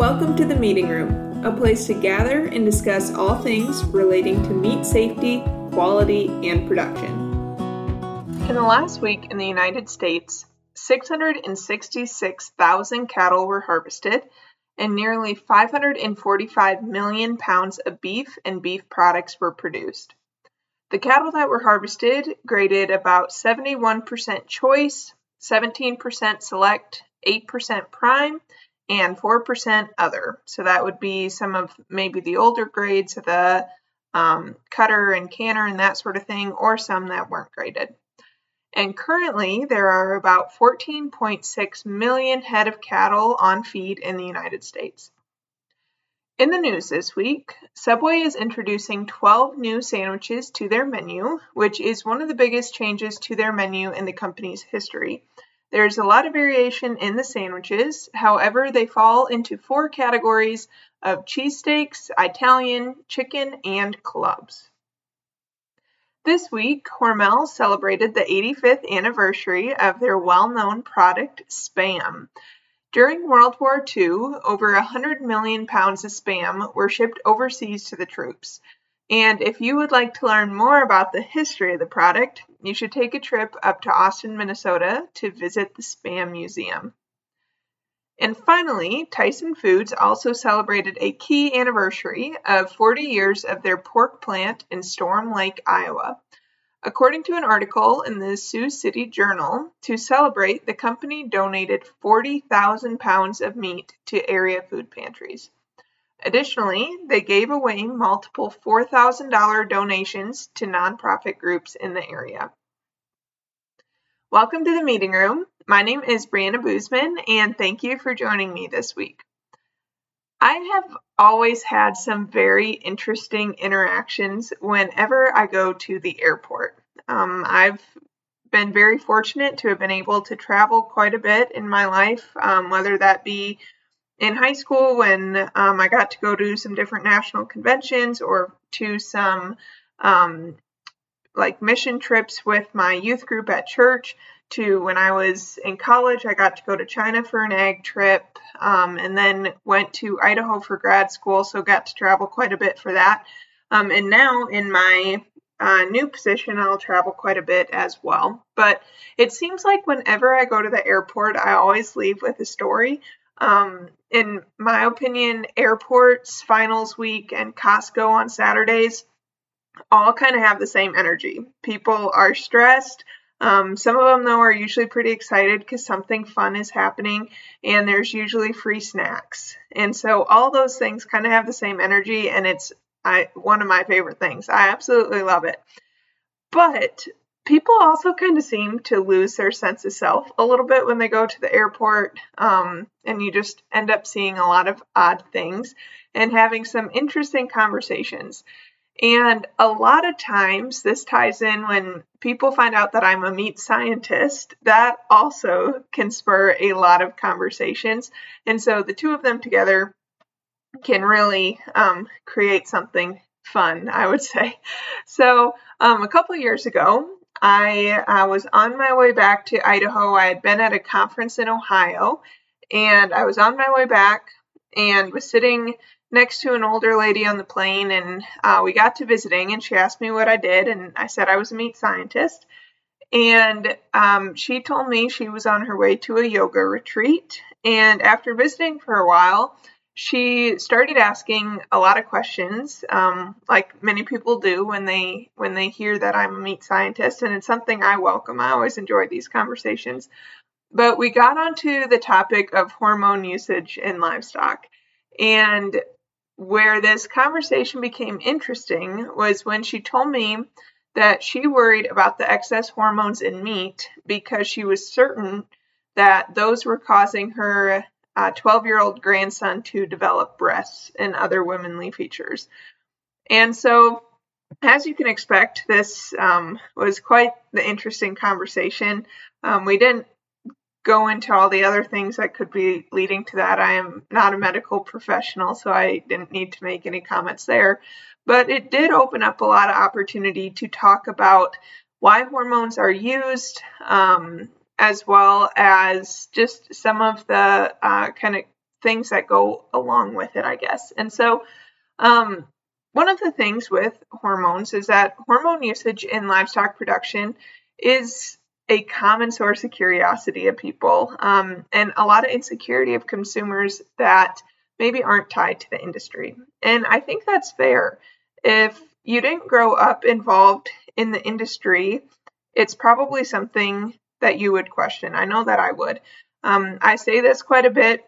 Welcome to the meeting room, a place to gather and discuss all things relating to meat safety, quality, and production. In the last week in the United States, 666,000 cattle were harvested and nearly 545 million pounds of beef and beef products were produced. The cattle that were harvested graded about 71% choice, 17% select, 8% prime, and 4% other. So that would be some of maybe the older grades of the um, cutter and canner and that sort of thing, or some that weren't graded. And currently, there are about 14.6 million head of cattle on feed in the United States. In the news this week, Subway is introducing 12 new sandwiches to their menu, which is one of the biggest changes to their menu in the company's history. There's a lot of variation in the sandwiches, however, they fall into four categories of cheesesteaks, Italian, chicken, and clubs. This week, Hormel celebrated the 85th anniversary of their well known product, Spam. During World War II, over 100 million pounds of Spam were shipped overseas to the troops. And if you would like to learn more about the history of the product, you should take a trip up to Austin, Minnesota to visit the Spam Museum. And finally, Tyson Foods also celebrated a key anniversary of 40 years of their pork plant in Storm Lake, Iowa. According to an article in the Sioux City Journal, to celebrate, the company donated 40,000 pounds of meat to area food pantries. Additionally, they gave away multiple $4,000 donations to nonprofit groups in the area. Welcome to the meeting room. My name is Brianna Buseman, and thank you for joining me this week. I have always had some very interesting interactions whenever I go to the airport. Um, I've been very fortunate to have been able to travel quite a bit in my life, um, whether that be in high school when um, I got to go to some different national conventions or to some um, like mission trips with my youth group at church to when I was in college, I got to go to China for an ag trip um, and then went to Idaho for grad school, so got to travel quite a bit for that. Um, and now in my uh, new position, I'll travel quite a bit as well. But it seems like whenever I go to the airport, I always leave with a story um, in my opinion, airports, finals week, and Costco on Saturdays all kind of have the same energy. People are stressed. Um, some of them, though, are usually pretty excited because something fun is happening and there's usually free snacks. And so all those things kind of have the same energy, and it's I, one of my favorite things. I absolutely love it. But people also kind of seem to lose their sense of self a little bit when they go to the airport um, and you just end up seeing a lot of odd things and having some interesting conversations and a lot of times this ties in when people find out that i'm a meat scientist that also can spur a lot of conversations and so the two of them together can really um, create something fun, I would say. So, um, a couple years ago, I uh, was on my way back to Idaho. I had been at a conference in Ohio, and I was on my way back and was sitting next to an older lady on the plane. And uh, we got to visiting, and she asked me what I did, and I said I was a meat scientist. And um, she told me she was on her way to a yoga retreat. And after visiting for a while, she started asking a lot of questions, um, like many people do when they when they hear that I'm a meat scientist, and it's something I welcome. I always enjoy these conversations. But we got onto the topic of hormone usage in livestock, and where this conversation became interesting was when she told me that she worried about the excess hormones in meat because she was certain that those were causing her 12 year old grandson to develop breasts and other womanly features. And so, as you can expect, this um, was quite the interesting conversation. Um, we didn't go into all the other things that could be leading to that. I am not a medical professional, so I didn't need to make any comments there. But it did open up a lot of opportunity to talk about why hormones are used, um, as well as just some of the uh, kind of things that go along with it, I guess. And so, um, one of the things with hormones is that hormone usage in livestock production is a common source of curiosity of people um, and a lot of insecurity of consumers that maybe aren't tied to the industry. And I think that's fair. If you didn't grow up involved in the industry, it's probably something that you would question. I know that I would. Um, I say this quite a bit,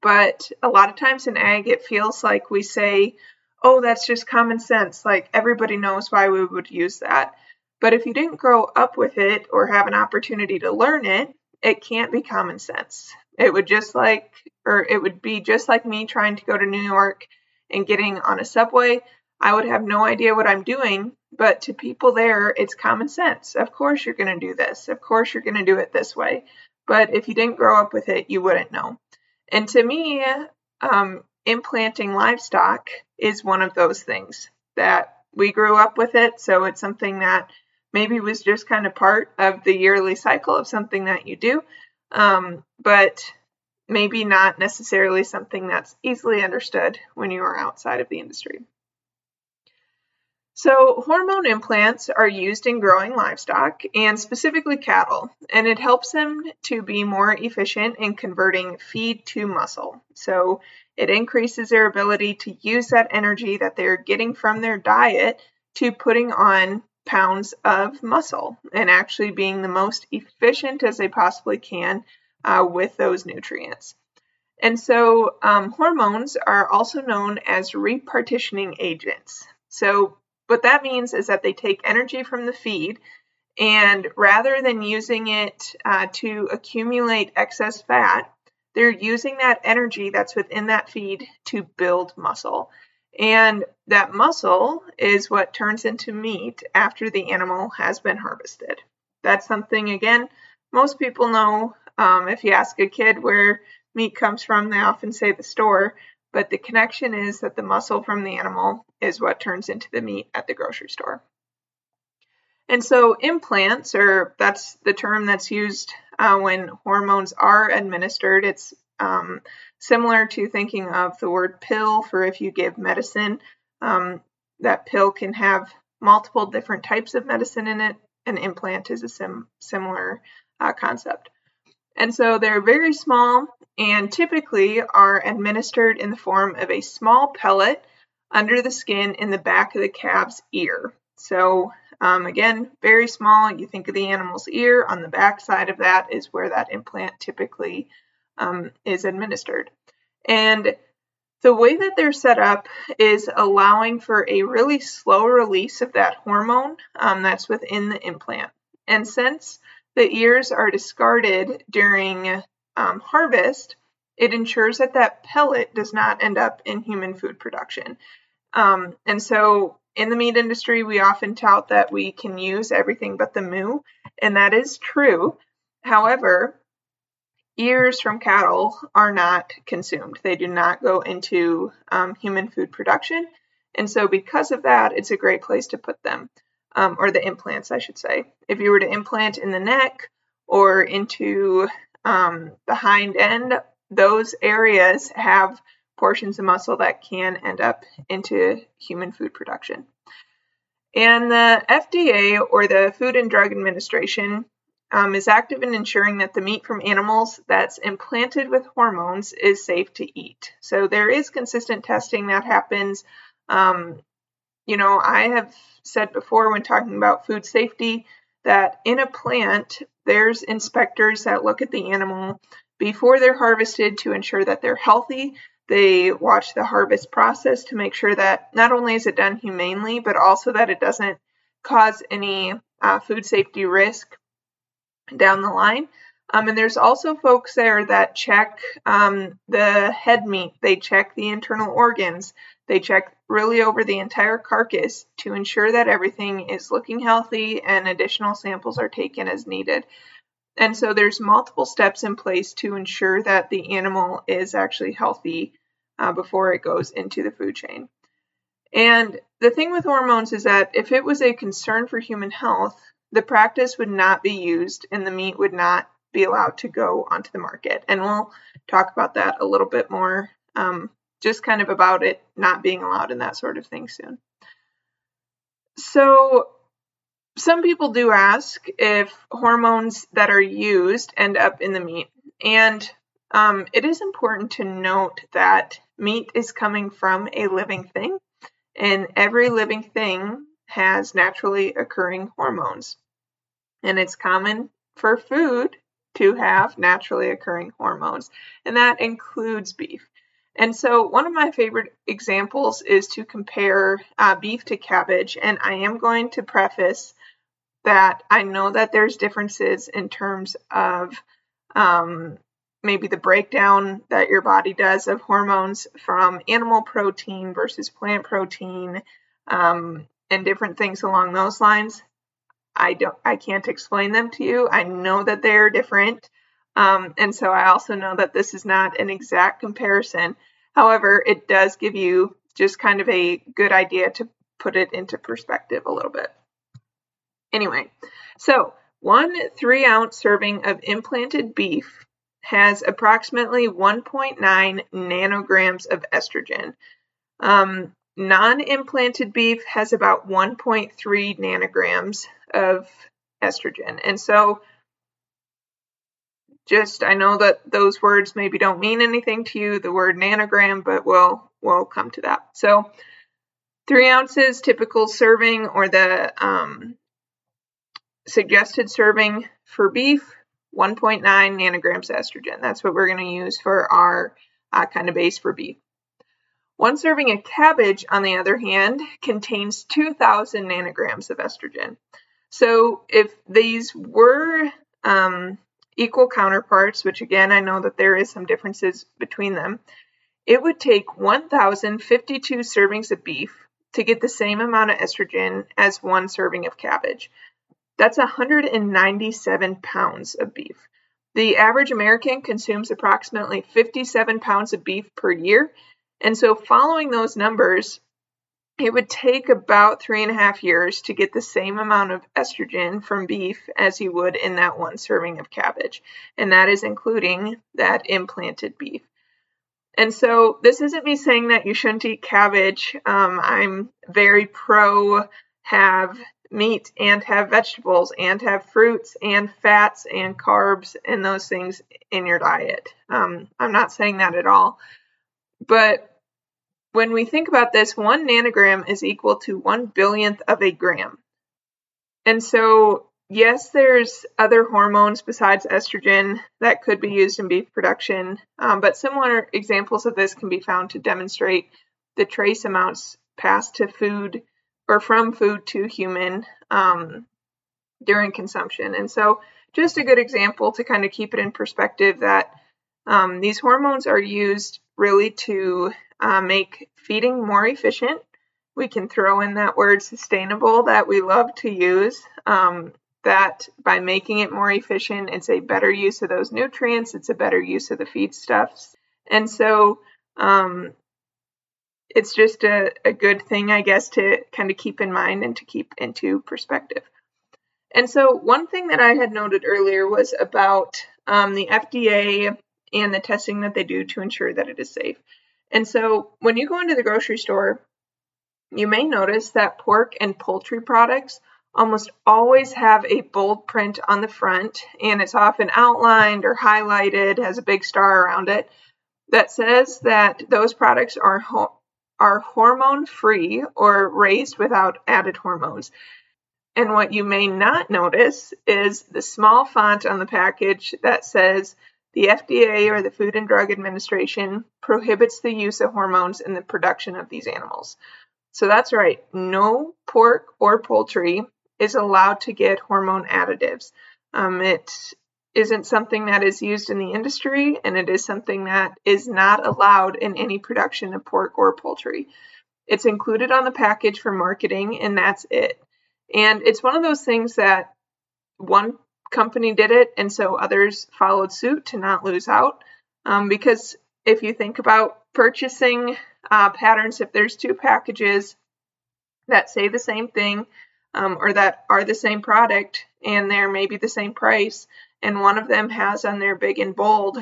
but a lot of times in ag, it feels like we say, oh, that's just common sense. Like everybody knows why we would use that. But if you didn't grow up with it or have an opportunity to learn it, it can't be common sense. It would just like, or it would be just like me trying to go to New York and getting on a subway. I would have no idea what I'm doing, but to people there, it's common sense. Of course, you're going to do this. Of course, you're going to do it this way. But if you didn't grow up with it, you wouldn't know. And to me, um, implanting livestock is one of those things that we grew up with it. So it's something that maybe was just kind of part of the yearly cycle of something that you do, um, but maybe not necessarily something that's easily understood when you are outside of the industry. So, hormone implants are used in growing livestock and specifically cattle, and it helps them to be more efficient in converting feed to muscle. So, it increases their ability to use that energy that they're getting from their diet to putting on pounds of muscle and actually being the most efficient as they possibly can uh, with those nutrients. And so, um, hormones are also known as repartitioning agents. So, what that means is that they take energy from the feed and rather than using it uh, to accumulate excess fat, they're using that energy that's within that feed to build muscle. And that muscle is what turns into meat after the animal has been harvested. That's something, again, most people know. Um, if you ask a kid where meat comes from, they often say the store. But the connection is that the muscle from the animal is what turns into the meat at the grocery store. And so implants, or that's the term that's used uh, when hormones are administered. It's um, similar to thinking of the word pill for if you give medicine. Um, that pill can have multiple different types of medicine in it. An implant is a sim- similar uh, concept. And so they're very small and typically are administered in the form of a small pellet under the skin in the back of the calf's ear. So, um, again, very small. You think of the animal's ear. On the back side of that is where that implant typically um, is administered. And the way that they're set up is allowing for a really slow release of that hormone um, that's within the implant. And since the ears are discarded during um, harvest, it ensures that that pellet does not end up in human food production. Um, and so in the meat industry, we often tout that we can use everything but the moo, and that is true. However, ears from cattle are not consumed, they do not go into um, human food production. And so, because of that, it's a great place to put them um, or the implants, I should say. If you were to implant in the neck or into um, the hind end, those areas have portions of muscle that can end up into human food production. And the FDA, or the Food and Drug Administration, um, is active in ensuring that the meat from animals that's implanted with hormones is safe to eat. So there is consistent testing that happens. Um, you know, I have said before when talking about food safety that in a plant, there's inspectors that look at the animal before they're harvested to ensure that they're healthy. They watch the harvest process to make sure that not only is it done humanely, but also that it doesn't cause any uh, food safety risk down the line. Um, and there's also folks there that check um, the head meat, they check the internal organs, they check really over the entire carcass to ensure that everything is looking healthy and additional samples are taken as needed. And so there's multiple steps in place to ensure that the animal is actually healthy uh, before it goes into the food chain. And the thing with hormones is that if it was a concern for human health, the practice would not be used and the meat would not be allowed to go onto the market. And we'll talk about that a little bit more, um, just kind of about it not being allowed and that sort of thing soon. So, some people do ask if hormones that are used end up in the meat. And um, it is important to note that meat is coming from a living thing, and every living thing has naturally occurring hormones. And it's common for food to have naturally occurring hormones, and that includes beef. And so, one of my favorite examples is to compare uh, beef to cabbage. And I am going to preface that I know that there's differences in terms of um, maybe the breakdown that your body does of hormones from animal protein versus plant protein um, and different things along those lines. I don't I can't explain them to you. I know that they're different. Um, and so I also know that this is not an exact comparison. However, it does give you just kind of a good idea to put it into perspective a little bit. Anyway, so one three ounce serving of implanted beef has approximately 1.9 nanograms of estrogen. Um, Non implanted beef has about 1.3 nanograms of estrogen. And so, just I know that those words maybe don't mean anything to you, the word nanogram, but we'll we'll come to that. So, three ounces typical serving or the um, suggested serving for beef 1.9 nanograms estrogen. That's what we're going to use for our uh, kind of base for beef. One serving of cabbage, on the other hand, contains 2,000 nanograms of estrogen. So if these were um, equal counterparts, which again, I know that there is some differences between them, it would take 1,052 servings of beef to get the same amount of estrogen as one serving of cabbage. That's 197 pounds of beef. The average American consumes approximately 57 pounds of beef per year. And so, following those numbers, it would take about three and a half years to get the same amount of estrogen from beef as you would in that one serving of cabbage. And that is including that implanted beef. And so, this isn't me saying that you shouldn't eat cabbage. Um, I'm very pro have meat and have vegetables and have fruits and fats and carbs and those things in your diet. Um, I'm not saying that at all. But when we think about this, one nanogram is equal to one billionth of a gram. And so, yes, there's other hormones besides estrogen that could be used in beef production, um, but similar examples of this can be found to demonstrate the trace amounts passed to food or from food to human um, during consumption. And so, just a good example to kind of keep it in perspective that um, these hormones are used really to uh, make feeding more efficient. We can throw in that word sustainable that we love to use. Um, that by making it more efficient, it's a better use of those nutrients, it's a better use of the feedstuffs. And so um, it's just a, a good thing, I guess, to kind of keep in mind and to keep into perspective. And so, one thing that I had noted earlier was about um, the FDA and the testing that they do to ensure that it is safe. And so, when you go into the grocery store, you may notice that pork and poultry products almost always have a bold print on the front, and it's often outlined or highlighted, has a big star around it, that says that those products are are hormone free or raised without added hormones. And what you may not notice is the small font on the package that says the FDA or the Food and Drug Administration prohibits the use of hormones in the production of these animals. So that's right, no pork or poultry is allowed to get hormone additives. Um, it isn't something that is used in the industry, and it is something that is not allowed in any production of pork or poultry. It's included on the package for marketing, and that's it. And it's one of those things that one company did it, and so others followed suit to not lose out. Um, because if you think about purchasing uh, patterns, if there's two packages that say the same thing um, or that are the same product and they're maybe the same price, and one of them has on their big and bold,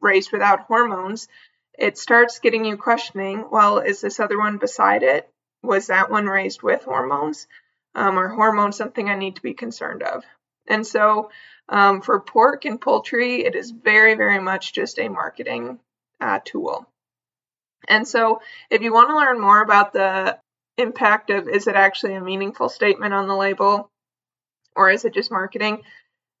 raised without hormones, it starts getting you questioning well, is this other one beside it? Was that one raised with hormones? Um, are hormones something I need to be concerned of? And so um, for pork and poultry, it is very, very much just a marketing uh, tool. And so if you want to learn more about the impact of is it actually a meaningful statement on the label or is it just marketing,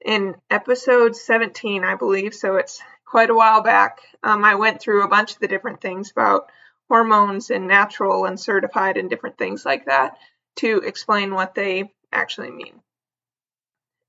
in episode 17, I believe, so it's quite a while back, um, I went through a bunch of the different things about hormones and natural and certified and different things like that to explain what they actually mean.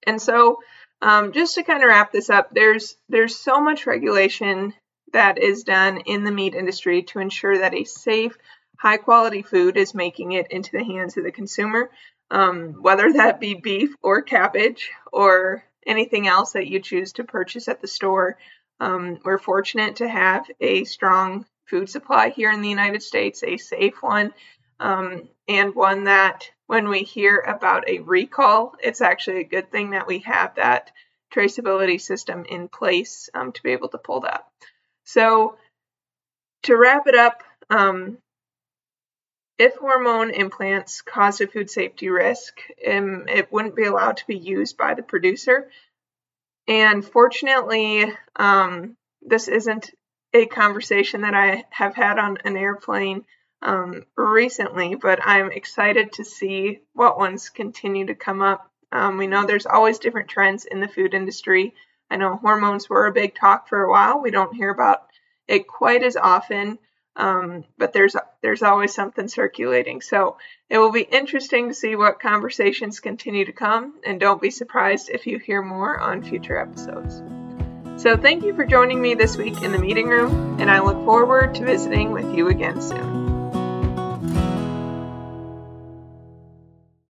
And so, um, just to kind of wrap this up, there's there's so much regulation that is done in the meat industry to ensure that a safe, high quality food is making it into the hands of the consumer, um, whether that be beef or cabbage or anything else that you choose to purchase at the store. Um, we're fortunate to have a strong food supply here in the United States, a safe one, um, and one that when we hear about a recall, it's actually a good thing that we have that traceability system in place um, to be able to pull that. So, to wrap it up, um, if hormone implants cause a food safety risk, um, it wouldn't be allowed to be used by the producer. And fortunately, um, this isn't a conversation that I have had on an airplane um, recently, but I'm excited to see what ones continue to come up. Um, we know there's always different trends in the food industry. I know hormones were a big talk for a while. We don't hear about it quite as often. Um, but there's there's always something circulating. So it will be interesting to see what conversations continue to come, and don't be surprised if you hear more on future episodes. So thank you for joining me this week in the meeting room, and I look forward to visiting with you again soon.